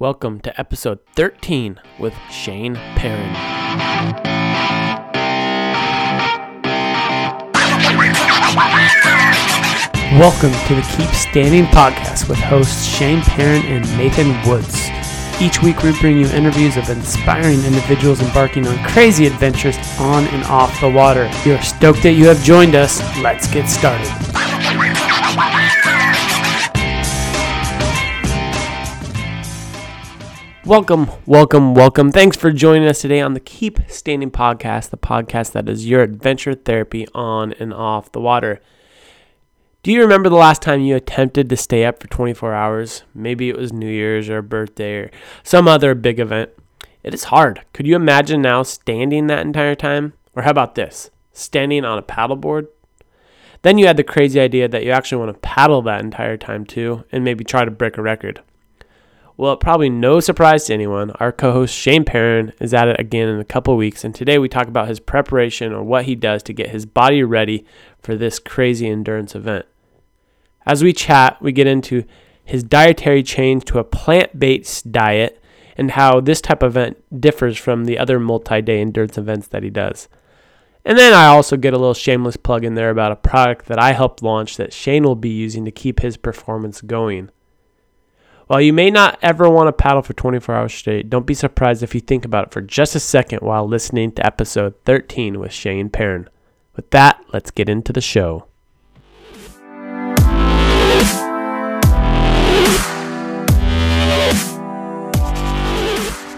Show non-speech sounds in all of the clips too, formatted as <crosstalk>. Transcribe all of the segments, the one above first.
Welcome to episode 13 with Shane Perrin. Welcome to the Keep Standing podcast with hosts Shane Perrin and Nathan Woods. Each week, we bring you interviews of inspiring individuals embarking on crazy adventures on and off the water. We are stoked that you have joined us. Let's get started. Welcome, welcome, welcome. Thanks for joining us today on the Keep Standing podcast, the podcast that is your adventure therapy on and off the water. Do you remember the last time you attempted to stay up for 24 hours? Maybe it was New Year's or a birthday or some other big event. It is hard. Could you imagine now standing that entire time? Or how about this? Standing on a paddleboard? Then you had the crazy idea that you actually want to paddle that entire time too and maybe try to break a record. Well, probably no surprise to anyone, our co host Shane Perrin is at it again in a couple weeks, and today we talk about his preparation or what he does to get his body ready for this crazy endurance event. As we chat, we get into his dietary change to a plant based diet and how this type of event differs from the other multi day endurance events that he does. And then I also get a little shameless plug in there about a product that I helped launch that Shane will be using to keep his performance going. While you may not ever want to paddle for 24 hours straight, don't be surprised if you think about it for just a second while listening to episode 13 with Shane Perrin. With that, let's get into the show.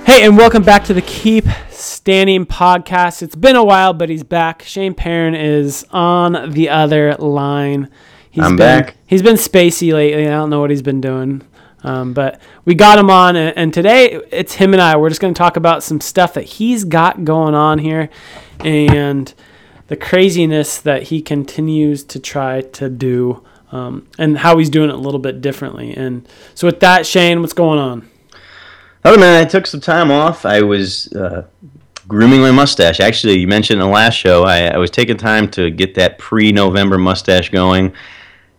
Hey, and welcome back to the Keep Standing podcast. It's been a while, but he's back. Shane Perrin is on the other line. He's I'm been, back. He's been spacey lately. I don't know what he's been doing. Um, but we got him on, and, and today it's him and I. We're just going to talk about some stuff that he's got going on here and the craziness that he continues to try to do um, and how he's doing it a little bit differently. And so, with that, Shane, what's going on? Oh, man, I took some time off. I was uh, grooming my mustache. Actually, you mentioned in the last show, I, I was taking time to get that pre-November mustache going,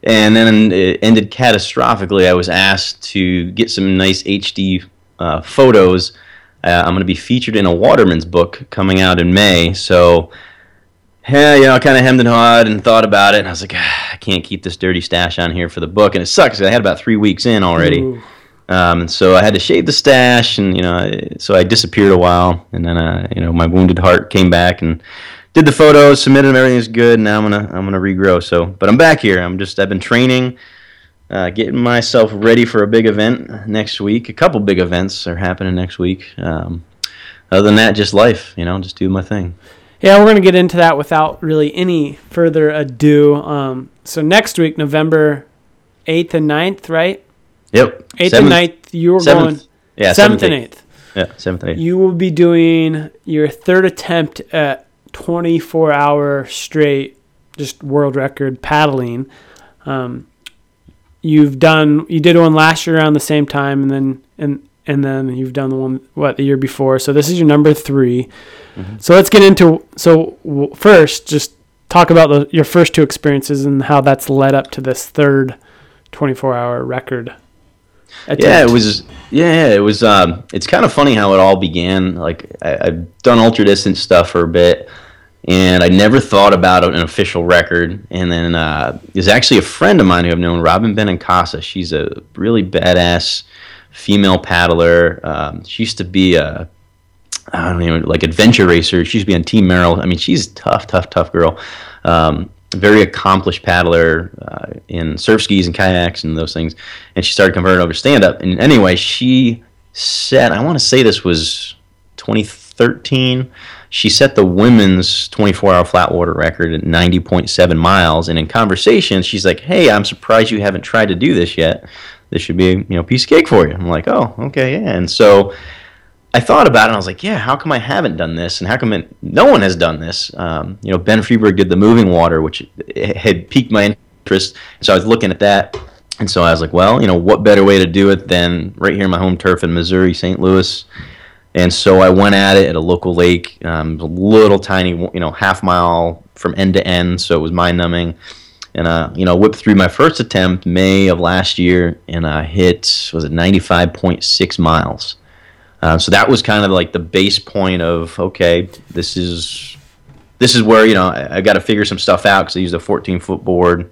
and then it ended catastrophically. I was asked to get some nice HD uh, photos. Uh, I'm going to be featured in a Waterman's book coming out in May, so. Yeah, you know, I kind of hemmed and hawed and thought about it, and I was like, ah, I can't keep this dirty stash on here for the book, and it sucks. I had about three weeks in already. Um, and so I had to shave the stash, and you know, so I disappeared a while, and then uh, you know, my wounded heart came back and did the photos, submitted them, everything's good. Now I'm gonna I'm gonna regrow. So, but I'm back here. I'm just I've been training, uh, getting myself ready for a big event next week. A couple big events are happening next week. Um, other than that, just life. You know, just do my thing. Yeah, we're to get into that without really any further ado. Um, so, next week, November 8th and 9th, right? Yep. 8th and 9th, you were seventh. going Yeah, 7th seventh, and eighth. 8th. Yeah, seventh and eighth. You will be doing your third attempt at 24 hour straight, just world record paddling. Um, you've done, you did one last year around the same time, and then, and, and then you've done the one, what, the year before. So, this is your number 3 So, let's get into, so w- first, just talk about the, your first two experiences and how that's led up to this third 24 hour record. Yeah, it attempt. was. Yeah, it was. Um, it's kind of funny how it all began. Like I, I've done ultra distance stuff for a bit, and I never thought about an official record. And then uh, there's actually a friend of mine who I've known, Robyn Benincasa. She's a really badass female paddler. Um, she used to be a I don't even like adventure racer. She used to be on Team Merrell. I mean, she's a tough, tough, tough girl. Um, very accomplished paddler uh, in surf skis and kayaks and those things. And she started converting over stand up. And anyway, she set. I want to say this was 2013. She set the women's 24 hour flat water record at 90.7 miles. And in conversation, she's like, "Hey, I'm surprised you haven't tried to do this yet. This should be a you know piece of cake for you." I'm like, "Oh, okay, yeah." And so I thought about it and I was like, yeah, how come I haven't done this? And how come it, no one has done this? Um, you know, Ben Friberg did the moving water, which had piqued my interest. So I was looking at that. And so I was like, well, you know, what better way to do it than right here in my home turf in Missouri, St. Louis? And so I went at it at a local lake, um, a little tiny, you know, half mile from end to end. So it was mind numbing. and uh, you know, whipped through my first attempt May of last year, and I hit was it 95.6 miles. Uh, so that was kind of like the base point of okay, this is this is where you know I, I got to figure some stuff out because I used a 14 foot board.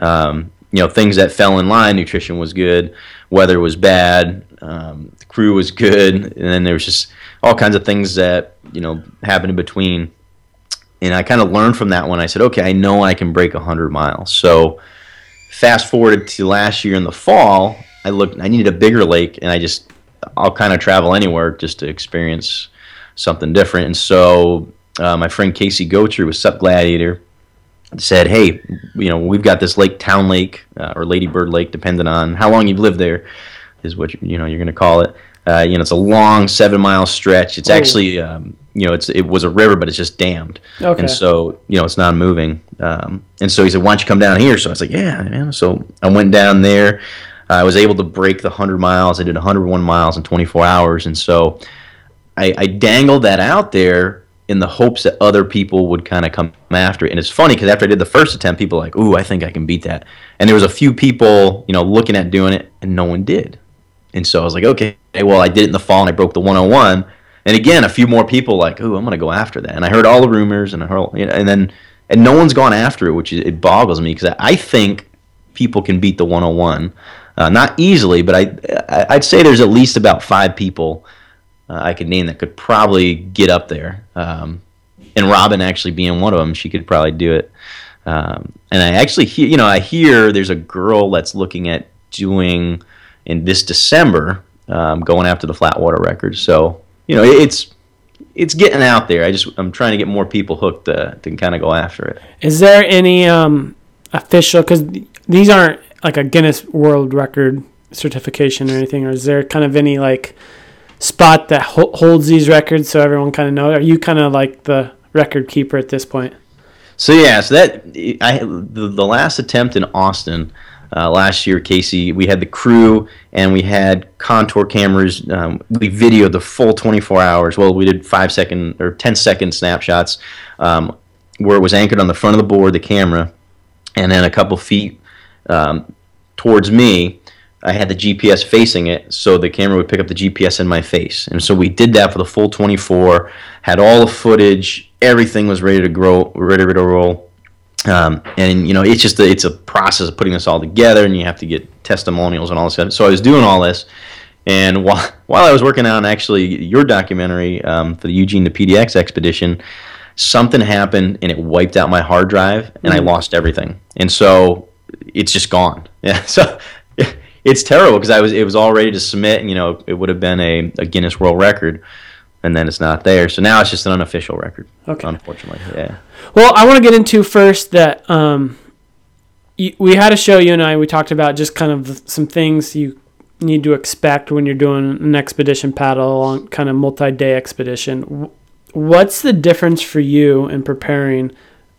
Um, you know, things that fell in line. Nutrition was good, weather was bad, um, the crew was good, and then there was just all kinds of things that you know happened in between and I kind of learned from that one. I said, okay, I know I can break 100 miles. So fast forwarded to last year in the fall, I looked, I needed a bigger lake, and I just, I'll kind of travel anywhere just to experience something different. And so uh, my friend Casey Gocher with Sup Gladiator said, hey, you know, we've got this lake, Town Lake, uh, or Lady Bird Lake, depending on how long you've lived there, is what you, you know you're going to call it. Uh, you know, it's a long seven mile stretch. It's oh. actually, um, you know, it's it was a river, but it's just dammed. Okay. And so, you know, it's not moving. Um, and so he said, "Why don't you come down here?" So I was like, "Yeah, man." So I went down there. I was able to break the hundred miles. I did 101 miles in 24 hours, and so I, I dangled that out there in the hopes that other people would kind of come after it. And it's funny because after I did the first attempt, people were like, "Ooh, I think I can beat that." And there was a few people, you know, looking at doing it, and no one did. And so I was like, okay, well, I did it in the fall and I broke the 101. And again, a few more people like, oh, I'm going to go after that. And I heard all the rumors and I heard, you know, and then, and no one's gone after it, which it boggles me because I think people can beat the 101. Uh, not easily, but I, I'd say there's at least about five people uh, I could name that could probably get up there. Um, and Robyn actually being one of them, she could probably do it. Um, and I actually hear, you know, I hear there's a girl that's looking at doing in this December, um, going after the Flatwater record. So you know, it's it's getting out there. I just I'm trying to get more people hooked to, to kind of go after it. Is there any um, official? Because these aren't like a Guinness World Record certification or anything, or is there kind of any like spot that ho- holds these records so everyone kind of knows? Are you kind of like the record keeper at this point? So yeah, so that I the, the last attempt in Austin uh, last year, Casey, we had the crew and we had contour cameras. Um, we videoed the full 24 hours. Well, we did five second or 10 second snapshots um, where it was anchored on the front of the board, the camera, and then a couple feet um, towards me. I had the GPS facing it, so the camera would pick up the GPS in my face. And so we did that for the full 24. Had all the footage. Everything was ready to grow, ready to roll um, and you know, it's just a, it's a process of putting this all together, and you have to get testimonials and all this stuff. So I was doing all this, and <laughs> while while I was working on actually your documentary um, for the Eugene the PDX expedition, something happened and it wiped out my hard drive, and mm-hmm. I lost everything. And so it's just gone. <laughs> Yeah. So <laughs> it's terrible because I was it was all ready to submit, and you know, it would have been a, a Guinness World Record and then it's not there. So now it's just an unofficial record. Okay. Unfortunately, yeah. Well, I want to get into first that um, we had a show you and I. We talked about just kind of some things you need to expect when you're doing an expedition paddle on kind of multi-day expedition. What's the difference for you in preparing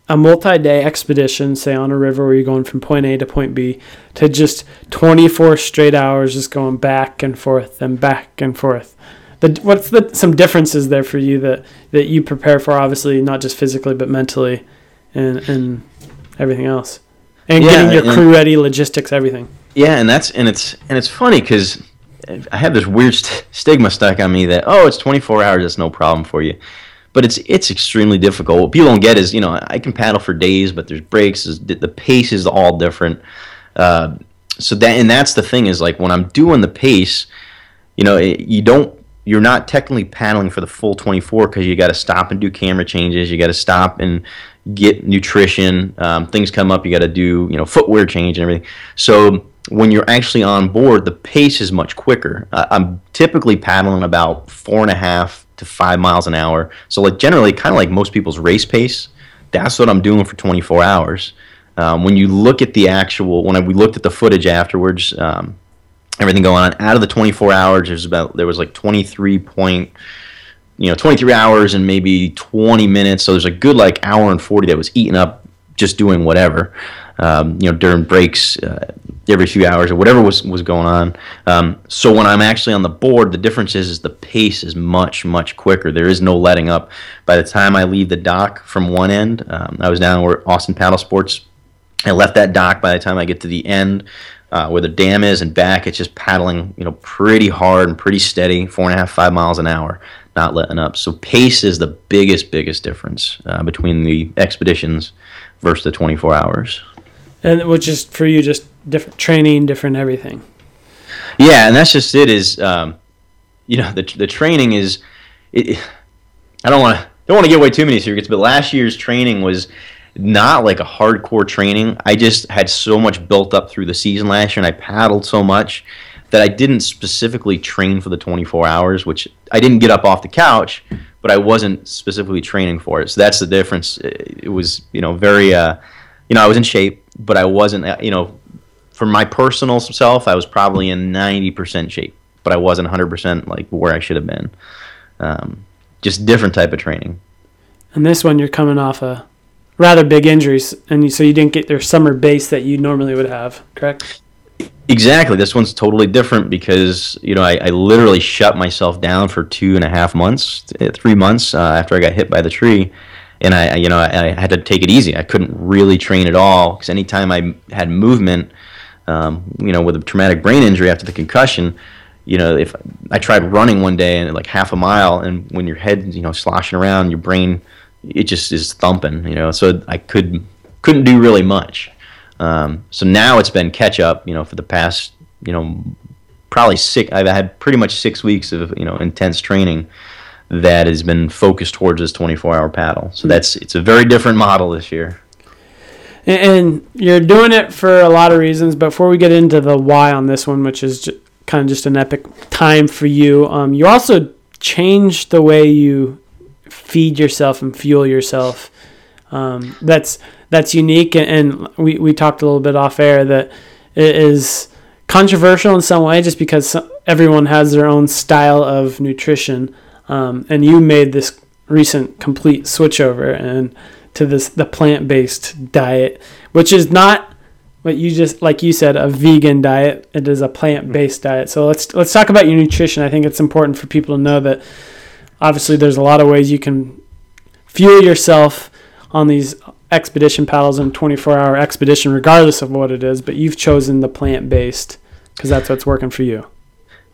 a multi-day expedition, say on a river where you're going from point A to point B, to just 24 straight hours, just going back and forth and back and forth? The what's the some differences there for you that that you prepare for obviously not just physically but mentally and and everything else? And yeah, getting your crew ready logistics everything. Yeah and that's and it's and it's funny because i have this weird st- stigma stuck on me that oh it's 24 hours it's no problem for you. But it's it's extremely difficult. What people don't get is you know i can paddle for days but there's breaks the pace is all different. Uh, so that and that's the thing is like when i'm doing the pace you know it, you don't you're not technically paddling for the full 24 because you got to stop and do camera changes. You got to stop and get nutrition. Um, things come up, you got to do you know footwear change and everything. So when you're actually on board, the pace is much quicker. Uh, I'm typically paddling about four and a half to five miles an hour. So like generally, kind of like most people's race pace. That's what I'm doing for 24 hours. Um, when you look at the actual, when I, we looked at the footage afterwards, um, everything going on. Out of the 24 hours, there's about there was like 23 point, you know, 23 hours and maybe 20 minutes. So there's a good like hour and 40 that was eaten up just doing whatever, um, you know, during breaks. Uh, every few hours or whatever was, was going on. Um, so when I'm actually on the board, the difference is, is the pace is much, much quicker. There is no letting up. By the time I leave the dock from one end, um, I was down where Austin Paddle Sports I left that dock by the time I get to the end uh, where the dam is and back. It's just paddling, you know, pretty hard and pretty steady, four and a half, five miles an hour, not letting up. So pace is the biggest, biggest difference uh, between the expeditions versus the 24 hours. And which is for you just different training, different everything. Yeah, and that's just it. Is um, you know the the training is. It, I don't want to don't want to give away too many secrets, but last year's training was not like a hardcore training. I just had so much built up through the season last year, and I paddled so much that I didn't specifically train for the 24 hours, which I didn't get up off the couch, but I wasn't specifically training for it. So that's the difference. It was, you know, very, uh, you know, I was in shape, but I wasn't, uh, you know, for my personal self, I was probably in 90% shape, but I wasn't 100% like where I should have been. Um, just different type of training. And this one, you're coming off a rather big injuries, and so you didn't get their summer base that you normally would have, correct? Exactly. This one's totally different because you know I, I literally shut myself down for two and a half months, three months uh, after I got hit by the tree, and I you know I, I, had to take it easy. I couldn't really train at all because anytime I had movement, um, you know, with a traumatic brain injury after the concussion, you know, if I tried running one day and like half a mile, and when your head, you know, sloshing around, your brain, it just is thumping, you know. So I could couldn't do really much. Um, so now it's been catch up, you know, for the past, you know, probably six. I've had pretty much six weeks of you know intense training that has been focused towards this 24 hour paddle. So that's it's a very different model this year. And you're doing it for a lot of reasons. Before we get into the why on this one, which is kind of just an epic time for you. Um, you also change the way you feed yourself and fuel yourself. Um, that's that's unique, and, and, we, we talked a little bit off air that it is controversial in some way, just because everyone has their own style of nutrition. Um, and you made this recent complete switchover and to this the plant based diet, which is not but you just like you said, a vegan diet. It is a plant based diet. So let's let's talk about your nutrition. I think it's important for people to know that obviously there's a lot of ways you can fuel yourself on these expedition paddles and 24 hour expedition, regardless of what it is. But you've chosen the plant based because that's what's working for you.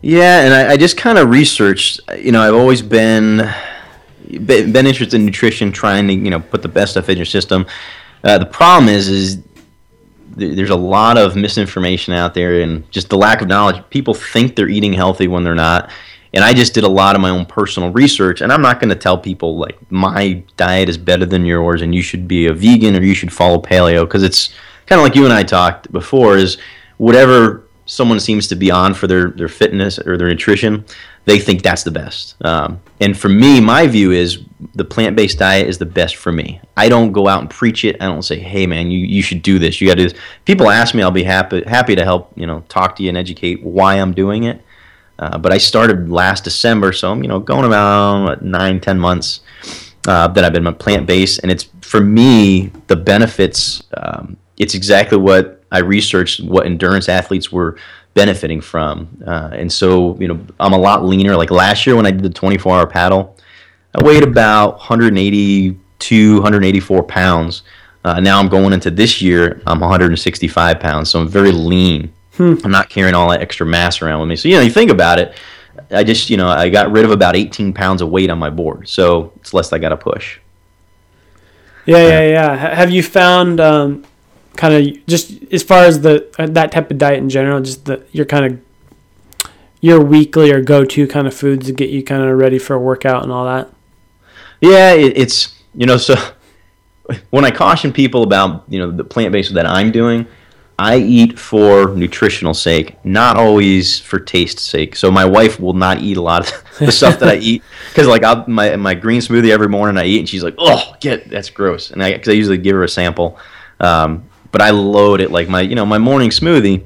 Yeah, and I, I just kind of researched. You know, I've always been been interested in nutrition, trying to you know put the best stuff in your system. Uh, the problem is, is there's a lot of misinformation out there and just the lack of knowledge. People think they're eating healthy when they're not. And I just did a lot of my own personal research, and I'm not going to tell people like my diet is better than yours, and you should be a vegan or you should follow paleo because it's kind of like you and I talked before. Is whatever someone seems to be on for their their fitness or their nutrition, they think that's the best. Um, and for me, my view is the plant based diet is the best for me. I don't go out and preach it. I don't say, "Hey, man, you, you should do this. You got to. People ask me, I'll be happy happy to help. You know, talk to you and educate why I'm doing it. Uh, but I started last December, so I'm you know going about nine, ten months uh, that I've been plant based, and it's for me the benefits. Um, it's exactly what I researched what endurance athletes were benefiting from. Uh, and so, you know, I'm a lot leaner. Like last year when I did the 24 hour paddle, I weighed about 182, 184 pounds. Uh, now I'm going into this year, I'm 165 pounds. So I'm very lean. Hmm. I'm not carrying all that extra mass around with me. So, you know, you think about it. I just, you know, I got rid of about 18 pounds of weight on my board. So it's less I got to push. Yeah, yeah, yeah. Have you found um, kind of just as far as the uh, that type of diet in general, just the your kind of your weekly or go to kind of foods to get you kind of ready for a workout and all that. Yeah, it, it's you know so <laughs> when I caution people about you know the plant based that I'm doing, I eat for nutritional sake, not always for taste sake. So my wife will not eat a lot of <laughs> the stuff that I eat <laughs> because like I'll, my my green smoothie every morning I eat and she's like, oh, get that's gross, and I because I usually give her a sample. Um, but I load it like my you know my morning smoothie.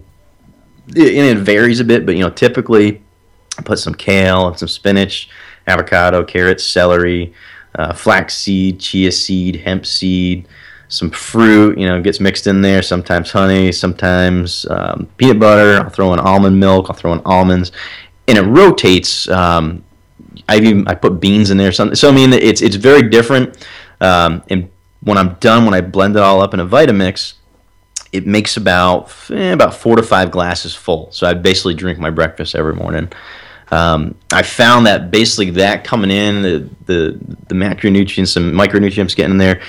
It, and it varies a bit, but you know typically I put some kale, and some spinach, avocado, carrots, celery, uh, flaxseed, chia seed, hemp seed, some fruit. You know gets mixed in there. Sometimes honey, sometimes um, peanut butter. I'll throw in almond milk. I'll throw in almonds, and it rotates. Um, I even I put beans in there. So, so I mean it's it's very different. Um, and when I'm done, when I blend it all up in a Vitamix, it makes about eh, about four to five glasses full. So I basically drink my breakfast every morning. Um, I found that basically that coming in, the, the the macronutrients, some micronutrients getting in there,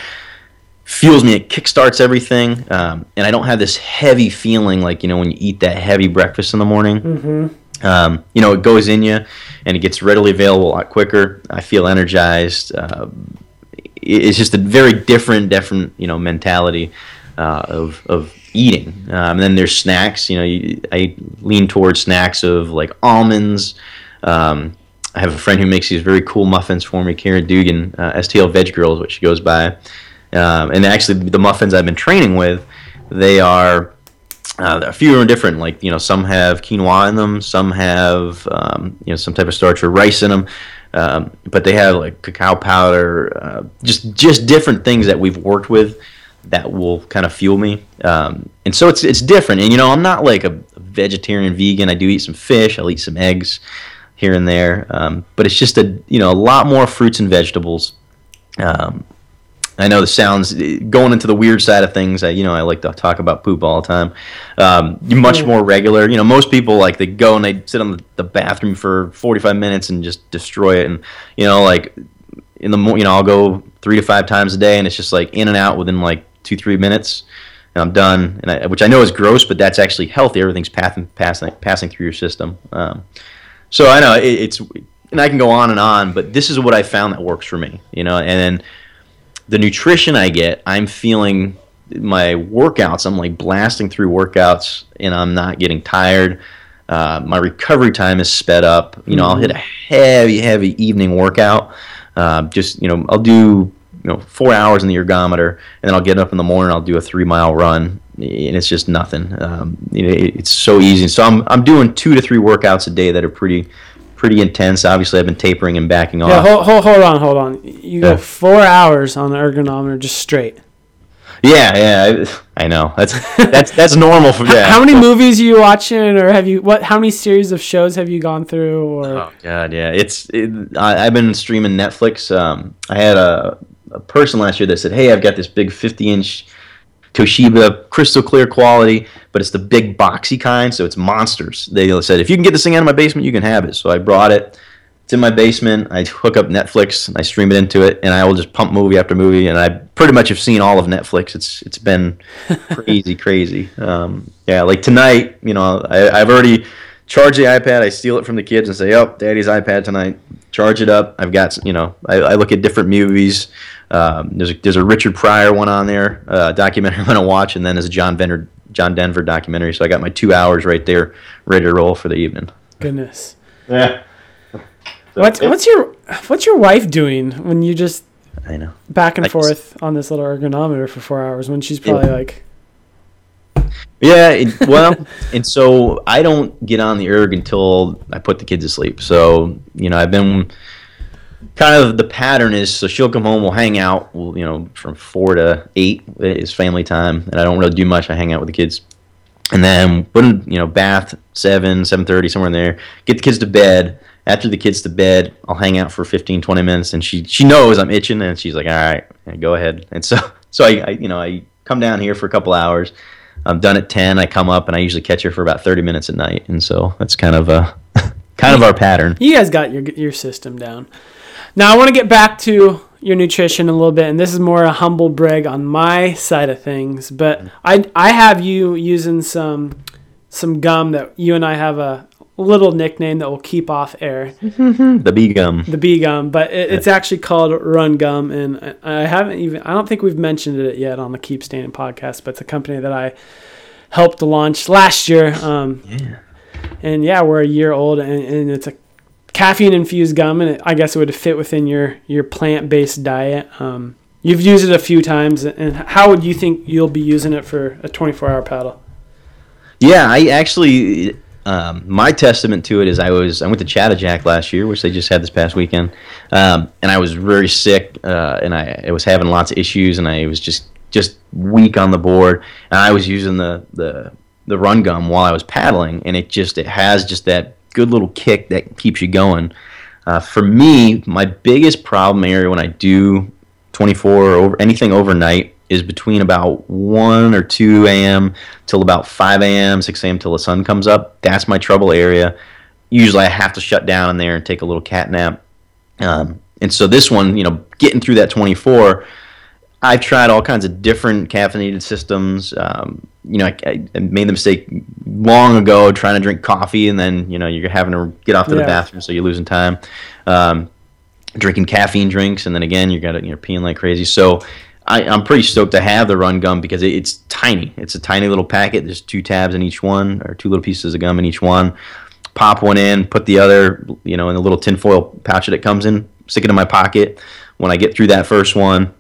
fuels me. It kickstarts everything, um, and I don't have this heavy feeling like you know when you eat that heavy breakfast in the morning. Mm-hmm. Um, you know, it goes in you, and it gets readily available a lot quicker. I feel energized. Uh, it's just a very different, different you know mentality uh, of of eating. Um, and then there's snacks. You know, you, I lean towards snacks of like almonds. Um, I have a friend who makes these very cool muffins for me, Caryn Dugan, uh, STL Veg Girl is what she goes by. Um, and actually, the muffins I've been training with, they are uh, a few are different. Like you know, some have quinoa in them, some have um, you know some type of starch or rice in them. Um, but they have like cacao powder, uh, just just different things that we've worked with that will kind of fuel me. Um, and so it's it's different. And you know, I'm not like a vegetarian vegan. I do eat some fish. I'll eat some eggs here and there. Um, but it's just a you know a lot more fruits and vegetables. I know this sounds going into the weird side of things. I, you know, I like to talk about poop all the time. Um, much more regular. You know, most people like they go and they sit on the, the bathroom for 45 minutes and just destroy it. And you know, like in the you know, I'll go three to five times a day, and it's just like in and out within like two three minutes, and I'm done. And I, which I know is gross, but that's actually healthy. Everything's passing passing passing through your system. Um, so I know it, it's, and I can go on and on, but this is what I found that works for me. You know, and then the nutrition I get, I'm feeling my workouts. I'm like blasting through workouts, and I'm not getting tired. Uh, my recovery time is sped up. You know, I'll hit a heavy, heavy evening workout. Uh, just you know, I'll do you know four hours in the ergometer, and then I'll get up in the morning. I'll do a three mile run, and it's just nothing. Um, you know, it's so easy. So I'm I'm doing two to three workouts a day that are pretty pretty intense. Obviously, I've been tapering and backing off. Yeah, hold, hold, hold on, hold on. You go four hours on the ergometer just straight. Yeah, yeah, I, I know. That's that's <laughs> that's normal for yeah. How many movies are you watching, or have you what? How many series of shows have you gone through? Or oh god, yeah, it's it, I, have been streaming Netflix. Um, I had a a person last year that said, "Hey, I've got this big 50 inch Toshiba crystal clear quality, but it's the big boxy kind, so it's monsters." They said, "If you can get this thing out of my basement, you can have it." So I brought it. It's in my basement. I hook up Netflix and I stream it into it, and I will just pump movie after movie. And I pretty much have seen all of Netflix. It's it's been <laughs> crazy, crazy. Um, yeah, like tonight, you know, I, I've already charge the iPad. I steal it from the kids and say, "Oh, Daddy's iPad tonight." Charge it up. I've got you know. I, I look at different movies. Um, there's a, there's a Richard Pryor one on there, uh, documentary <laughs> I'm gonna watch, and then there's a John Denver John Denver documentary. So I got my two hours right there, ready to roll for the evening. Goodness. Yeah. So <laughs> what's what's your what's your wife doing when you just I know back and I forth just, on this little ergonometer for four hours when she's probably yeah. like yeah, it, <laughs> well, and so I don't get on the erg until I put the kids to sleep. So you know, I've been kind of the pattern is so she'll come home, we'll hang out, we'll, you know, from four to eight is family time, and I don't really do much. I hang out with the kids, and then put in, you know, bath seven, seven thirty, somewhere in there. Get the kids to bed. After the kids to bed, I'll hang out for 15, 20 minutes, and she she knows I'm itching, and she's like, all right, go ahead. And so <laughs> so I, I you know I come down here for a couple hours I'm done at 10. I come up and I usually catch her for about 30 minutes at night. And so that's kind of a <laughs> kind of our pattern. You guys got your your system down. Now I want to get back to your nutrition a little bit, and this is more a humble brag on my side of things. But I I have you using some some gum that you and I have a little nickname that will keep off air. <laughs> the bee gum. The bee gum, but it, it's actually called Run Gum, and I haven't even. I don't think we've mentioned it yet on the Keep Standing podcast, but it's a company that I helped launch last year. Um, yeah. And yeah, we're a year old, and, and it's a caffeine infused gum, and it, I guess it would fit within your your plant based diet. Um, you've used it a few times, and how would you think you'll be using it for a 24 hour paddle? Yeah, I actually um, my testament to it is I was I went to Chattajack last year, which they just had this past weekend, um, and I was very sick, uh, and I, I was having lots of issues, and I was just just weak on the board, and I was using the the the run gum while I was paddling, and it just it has just that good little kick that keeps you going. Uh, for me, my biggest problem area when I do 24 or over anything overnight is between about 1 or 2 a.m. till about 5 a.m., 6 a.m. till the sun comes up. That's my trouble area. Usually I have to shut down in there and take a little cat nap. Um, and so this one, you know, getting through that 24, I've tried all kinds of different caffeinated systems. Um, you know, I, I, made the mistake long ago trying to drink coffee, and then you know you're having to get off to yeah. the bathroom, so you're losing time. Um, drinking caffeine drinks, and then again you're got you're peeing like crazy. So I, am pretty stoked to have the Run gum because it, it's tiny. It's a tiny little packet. There's two tabs in each one, or two little pieces of gum in each one. Pop one in, put the other, you know, in the little tinfoil pouch that it comes in. Stick it in my pocket. When I get through that first one,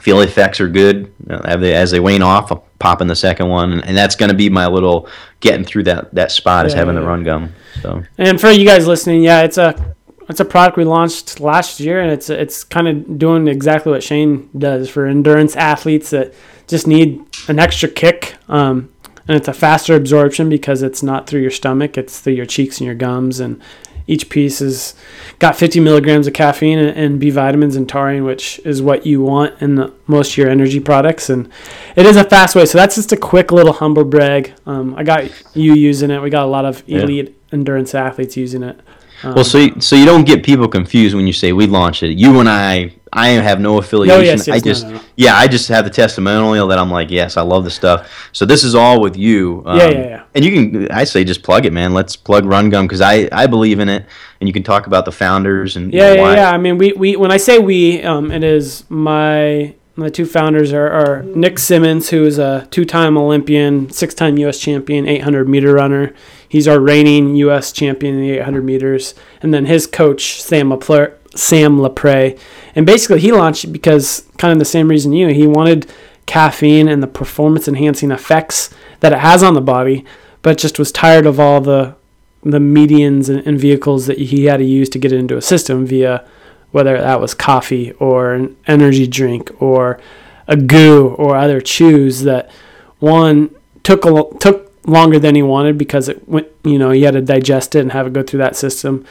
feel effects are good. Uh, as they wane off, I'll pop in the second one, and that's going to be my little getting through that that spot yeah, is having yeah. the run gum. So. And for you guys listening, yeah, it's a it's a product we launched last year, and it's it's kind of doing exactly what Shane does for endurance athletes that just need an extra kick. Um, and it's a faster absorption because it's not through your stomach; it's through your cheeks and your gums, and each piece has got 50 milligrams of caffeine and, and B vitamins and taurine, which is what you want in the, most of your energy products. And it is a fast way. So that's just a quick little humble brag. Um, I got you using it. We got a lot of elite yeah. endurance athletes using it. Um, well, so you, so you don't get people confused when you say we launched it. You and I I have no affiliation. No, yes, yes, I just, no, no, yeah, I just have the testimonial that I'm like, yes, I love the stuff. So this is all with you. Um, yeah, yeah, yeah. And you can, I say, just plug it, man. Let's plug Run Gum because I, I believe in it, and you can talk about the founders and yeah, you know, yeah, yeah. I mean, we, we when I say we, um, it is my my two founders are, are Nick Symmonds, who is a two-time Olympian, six-time U.S. champion, 800 meter runner. He's our reigning U.S. champion in the 800 meters, and then his coach Sam LaPlare, Sam Lapre. And basically, he launched because kind of the same reason you. He wanted caffeine and the performance enhancing effects that it has on the body, but just was tired of all the the medians and, and vehicles that he had to use to get it into a system via whether that was coffee or an energy drink or a goo or other chews that one took a, took longer than he wanted because it went you know he had to digest it and have it go through that system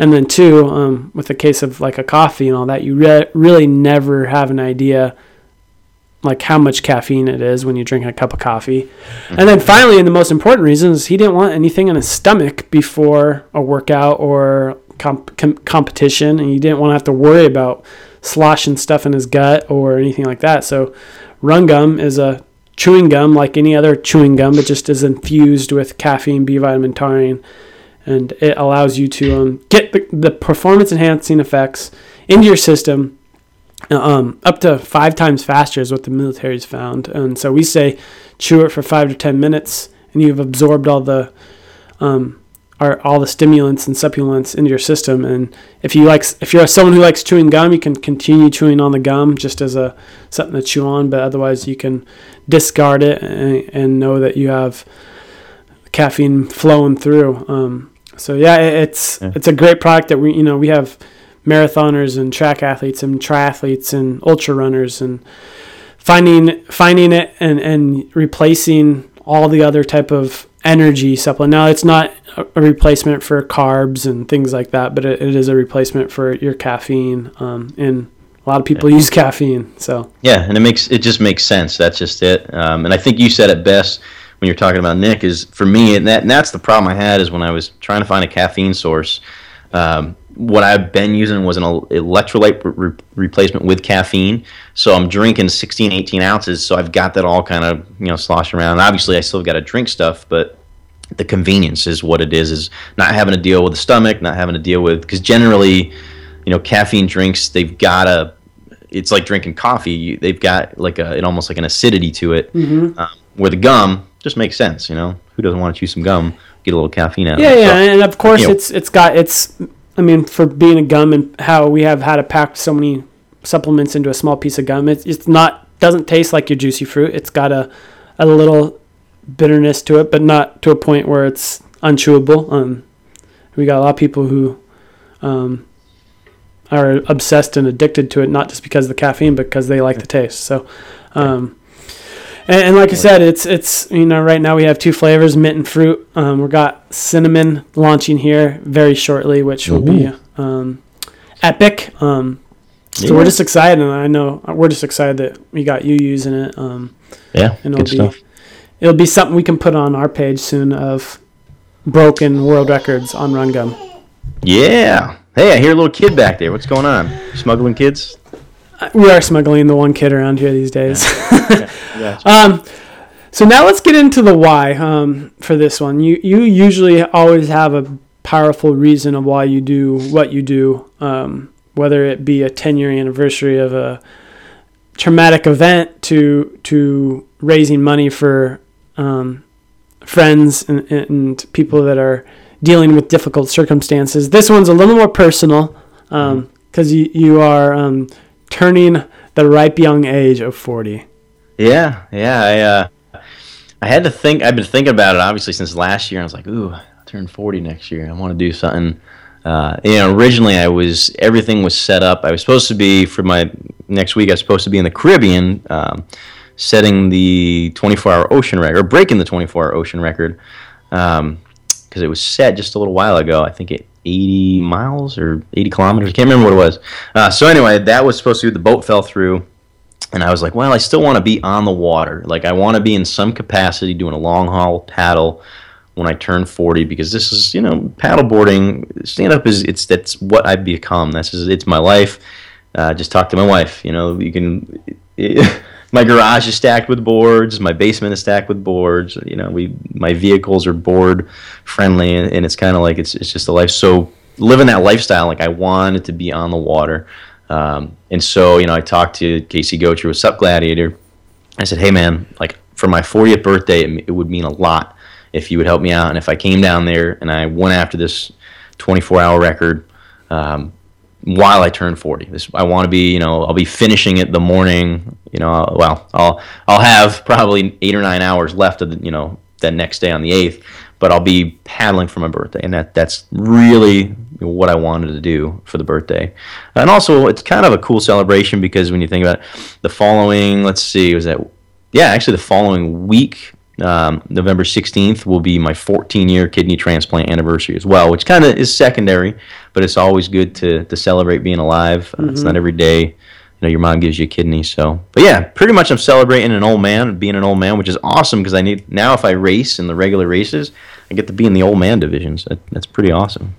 and then two, um, with a case of like a coffee and all that, you re- really never have an idea like how much caffeine it is when you drink a cup of coffee. And then finally, and the most important reason is he didn't want anything in his stomach before a workout or comp- com- competition, and he didn't want to have to worry about sloshing stuff in his gut or anything like that. So, Run Gum is a chewing gum like any other chewing gum, it just is infused with caffeine, B vitamin, taurine and it allows you to um, get the, the performance enhancing effects into your system um, up to five times faster is what the military's found. And so we say chew it for five to ten minutes, and you've absorbed all the um, are all the stimulants and supplements into your system. And if you like, if you're someone who likes chewing gum, you can continue chewing on the gum just as a something to chew on. But otherwise, you can discard it and, and know that you have caffeine flowing through. Um, so yeah, it's yeah. it's a great product that we you know we have marathoners and track athletes and triathletes and ultra runners and finding finding it and and replacing all the other type of energy supplement. Now it's not a replacement for carbs and things like that, but it, it is a replacement for your caffeine. Um, and a lot of people yeah. use caffeine. So yeah, and it makes it just makes sense. That's just it. Um, and I think you said it best when you're talking about Nick is for me, and, that, and that's the problem I had is when I was trying to find a caffeine source. Um, what I've been using was an electrolyte re- replacement with caffeine. So I'm drinking 16, 18 ounces. So I've got that all kind of you know sloshing around. And obviously, I still got to drink stuff, but the convenience is what it is. Is not having to deal with the stomach, not having to deal with because generally, you know, caffeine drinks they've got a. It's like drinking coffee. They've got like a, it almost like an acidity to it. Mm-hmm. Um, where the gum, just makes sense. You know, who doesn't want to chew some gum, get a little caffeine out? Yeah, of it? yeah, so, and of course you it's it's got it's. I mean, for being a gum and how we have had to pack so many supplements into a small piece of gum, it's it's not doesn't taste like your juicy fruit. It's got a a little bitterness to it, but not to a point where it's unchewable. Um, we got a lot of people who um, are obsessed and addicted to it, not just because of the caffeine, but because they like the taste. So, um, and, and, like I said, it's it's you know right now we have two flavors, mint and fruit. Um, we've got cinnamon launching here very shortly, which will be um, epic. Um, Yeah. So we're just excited, and I know we're just excited that we got you using it. Um, Yeah, and good it'll be stuff. it'll be something we can put on our page soon of broken world records on run gum. Yeah. Hey, I hear a little kid back there. What's going on? Smuggling kids? We are smuggling the one kid around here these days. Yeah. <laughs> Um, so now let's get into the why um, for this one. You you usually always have a powerful reason of why you do what you do, um, whether it be a 10 year anniversary of a traumatic event to to raising money for um, friends and, and people that are dealing with difficult circumstances. This one's a little more personal because you you are um, turning the ripe young age of 40. Yeah, yeah. I uh, I had to think. I've been thinking about it obviously since last year. I was like, ooh, I'll turn forty next year. I want to do something. Uh, you know, originally I was everything was set up. I was supposed to be for my next week. I was supposed to be in the Caribbean, um, setting the 24-hour ocean record, or breaking the 24-hour ocean record, because it was set just a little while ago. I think at 80 miles or 80 kilometers. I can't remember what it was. Uh, so anyway, that was supposed to. The boat fell through and I was like, well, I still want to be on the water. Like, I want to be in some capacity doing a long haul paddle when I turn 40 because this is, you know, paddleboarding, stand up is, it's, that's what I've become. That's just, it's my life. Uh, just talk to my wife. You know, you can, <laughs> my garage is stacked with boards. My basement is stacked with boards. You know, we, my vehicles are board friendly and, and it's kind of like, it's, it's just a life. So living that lifestyle, like I wanted to be on the water. Um, and so, you know, I talked to Casey Gocher with Sup Gladiator. I said, hey, man, like for my 40th birthday, it, it would mean a lot if you would help me out. And if I came down there and I went after this 24 hour record um, while I turn 40, this I want to be, you know, I'll be finishing it the morning, you know, I'll- well, I'll, I'll have probably eight or nine hours left of the, you know, that next day on the 8th, but I'll be paddling for my birthday. And that, that's really what I wanted to do for the birthday. And also, it's kind of a cool celebration because when you think about it, the following, let's see, was that, yeah, actually the following week, um, November 16th, will be my 14 year kidney transplant anniversary as well, which kind of is secondary, but it's always good to, to celebrate being alive. Uh, It's not every day, know, your mom gives you a kidney. So, but yeah, pretty much I'm celebrating an old man, being an old man, which is awesome because I need, now if I race in the regular races, I get to be in the old man divisions. That, that's pretty awesome.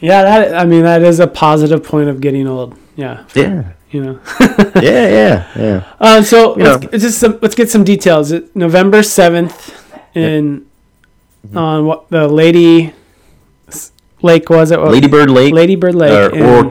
Yeah, that I mean that is a positive point of getting old. Yeah, Yeah. you know. <laughs> Yeah, yeah, yeah. Uh, so You let's, know. just some, let's get some details. It, November seventh in Mm-hmm. on what the Lady Lake was it? Ladybird Lake, Ladybird Lake. or, or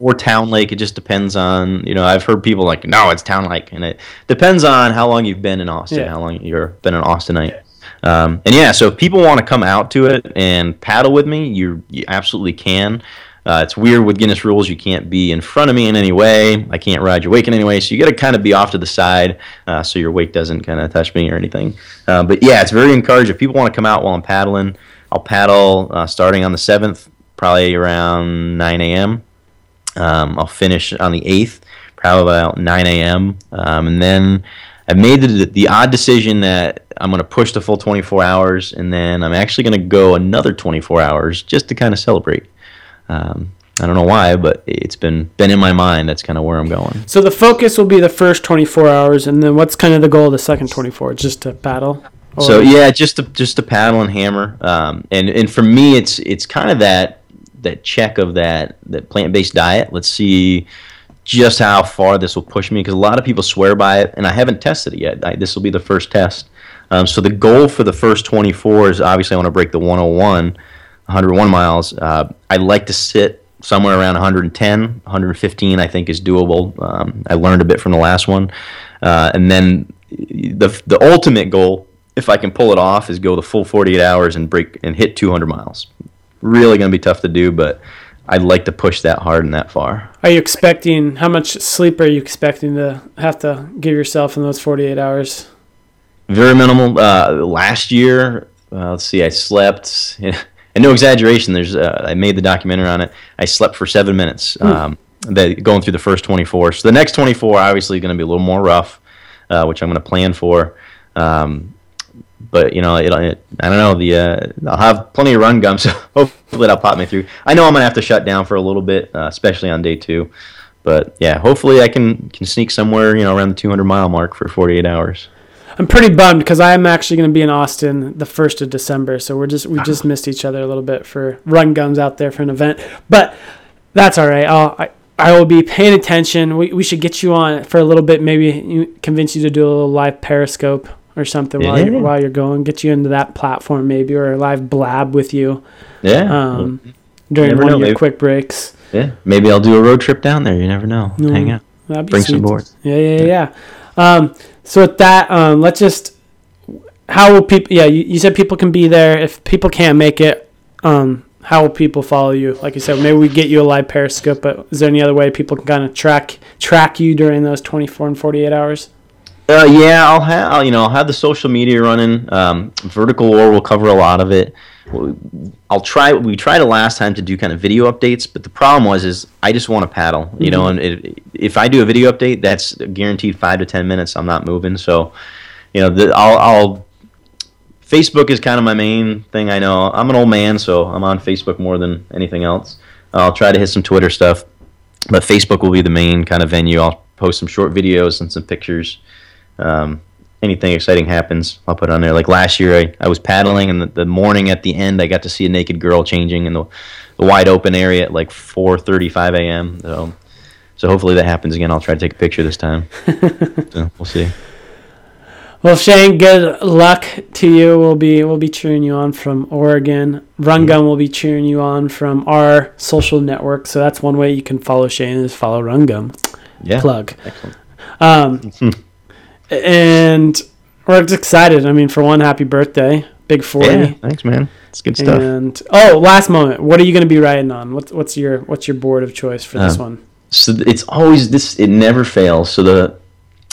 or Town Lake. It just depends on you know. I've heard people like, no, it's Town Lake, and it depends on how long you've been in Austin, Yeah. how long you've been an Austinite. Um, and yeah, so if people want to come out to it and paddle with me, you you absolutely can. Uh, it's weird with Guinness rules; you can't be in front of me in any way. I can't ride your wake in any way, so you got to kind of be off to the side uh, so your wake doesn't kind of touch me or anything. Uh, but yeah, it's very encouraged. If people want to come out while I'm paddling, I'll paddle uh, starting on the seventh, probably around 9 a.m. Um, I'll finish on the 8th, probably about 9 a.m. Um, and then I've made the, the odd decision that I'm going to push the full 24 hours, and then I'm actually going to go another 24 hours just to kind of celebrate. Um, I don't know why, but it's been been in my mind. That's kind of where I'm going. so the focus will be the first twenty four hours, and then what's kind of the goal of the second twenty four? Just to paddle. Or- So yeah, just to just to paddle and hammer, um, and and for me, it's it's kind of that that check of that that plant based diet. Let's see just how far this will push me because a lot of people swear by it, and I haven't tested it yet. I, this will be the first test. Um, so the goal for the first 24 is obviously I want to break the 101, 101 miles. Uh, I like to sit somewhere around 110, 115. I think is doable. Um, I learned a bit from the last one, uh, and then the the ultimate goal, if I can pull it off, is go the full 48 hours and break and hit 200 miles. Really going to be tough to do, but I'd like to push that hard and that far. Are you expecting how much sleep are you expecting to have to give yourself in those forty eight hours? Very minimal. Uh, last year, uh, let's see, I slept. <laughs> And no exaggeration. There's uh, I made the documentary on it. I slept for seven minutes. Um, that going through the first 24. So the next 24 obviously going to be a little more rough, uh, which I'm going to plan for. Um, but you know, it, it, I don't know. The uh, I'll have plenty of run gum, so <laughs> hopefully that'll pop me through. I know I'm gonna have to shut down for a little bit, uh, especially on day two. but yeah, hopefully I can can sneak somewhere you know around the 200 mile mark for 48 hours. I'm pretty bummed because I'm actually going to be in Austin the first of December, so we're just we just missed each other a little bit for run guns out there for an event, but that's all right. I'll, I I will be paying attention. We we should get you on for a little bit, maybe convince you to do a little live Periscope or something while you're, while you're going. Get you into that platform maybe, or a live blab with you Yeah, um, during one know, of your maybe. quick breaks. yeah. Maybe I'll do a road trip down there. You never know. Mm. Hang out, That'd be bring some boards. Yeah, yeah, yeah. yeah. Um, so with that, um, let's just. How will people? Yeah, you, you said people can be there. If people can't make it, um, how will people follow you? Like you said, maybe we get you a live Periscope. But is there any other way people can kind of track track you during those twenty four and forty eight hours? Uh, yeah, I'll have I'll, you know I'll have the social media running. Um, Vertical War will cover a lot of it. I'll try. We tried the last time to do kind of video updates, but the problem was is I just want to paddle, you know. And it, if I do a video update, that's guaranteed five to ten minutes. I'm not moving, so you know the, I'll, I'll. Facebook is kind of my main thing. I know I'm an old man, so I'm on Facebook more than anything else. I'll try to hit some Twitter stuff, but Facebook will be the main kind of venue. I'll post some short videos and some pictures um, anything exciting happens, I'll put it on there. Like last year, I, I was paddling, and the, the morning at the end, I got to see a naked girl changing in the, the wide open area at like 4:35 a.m. So, so hopefully that happens again. I'll try to take a picture this time. <laughs> so we'll see. Well, Shane, good luck to you. We'll be we'll be cheering you on from Oregon. Run Gun will be cheering you on from our social network. So that's one way you can follow Shane is follow Run Gun. Yeah. Plug. Excellent. Um, <laughs> and we're excited. I mean, for one, happy birthday, big forty. Yeah. Thanks, man. It's good stuff. And oh, last moment. What are you going to be riding on? What's what's your what's your board of choice for this Uh, one? so it's always this it never fails so the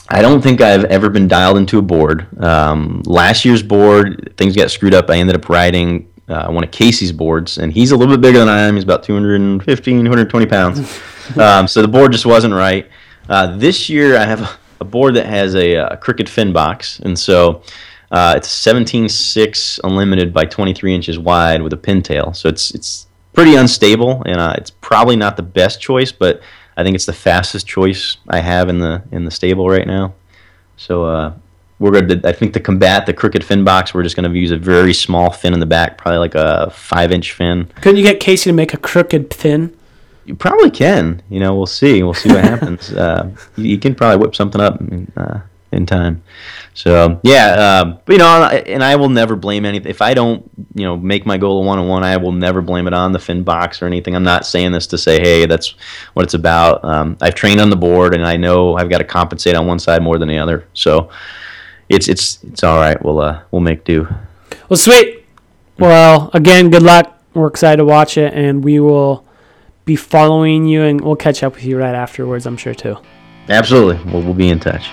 i don't think i've ever been dialed into a board um, last year's board things got screwed up i ended up riding uh, one of casey's boards and he's a little bit bigger than i am he's about 215 220 pounds <laughs> um, so the board just wasn't right uh, this year i have a, a board that has a, uh crooked fin box and so uh, it's 17.6 unlimited by 23 inches wide with a pintail so it's it's pretty unstable and uh, it's probably not the best choice but I think it's the fastest choice I have in the in the stable right now. So uh, we're going to. I think to combat the crooked fin box, we're just going to use a very small fin in the back, probably like a five inch fin. Couldn't you get Casey to make a crooked fin? You probably can. You know, we'll see. We'll see what happens. <laughs> Uh, you, you can probably whip something up in, uh, in time. So yeah, uh, but you know, and I will never blame anything. If I don't, you know, make my goal a one on one, I will never blame it on the fin box or anything. I'm not saying this to say, hey, that's what it's about. Um, I've trained on the board, and I know I've got to compensate on one side more than the other. So it's it's it's all right. We'll uh, we'll make do. Well, sweet. Well, again, good luck. We're excited to watch it, and we will be following you, and we'll catch up with you right afterwards. I'm sure too. Absolutely, we'll, be in touch.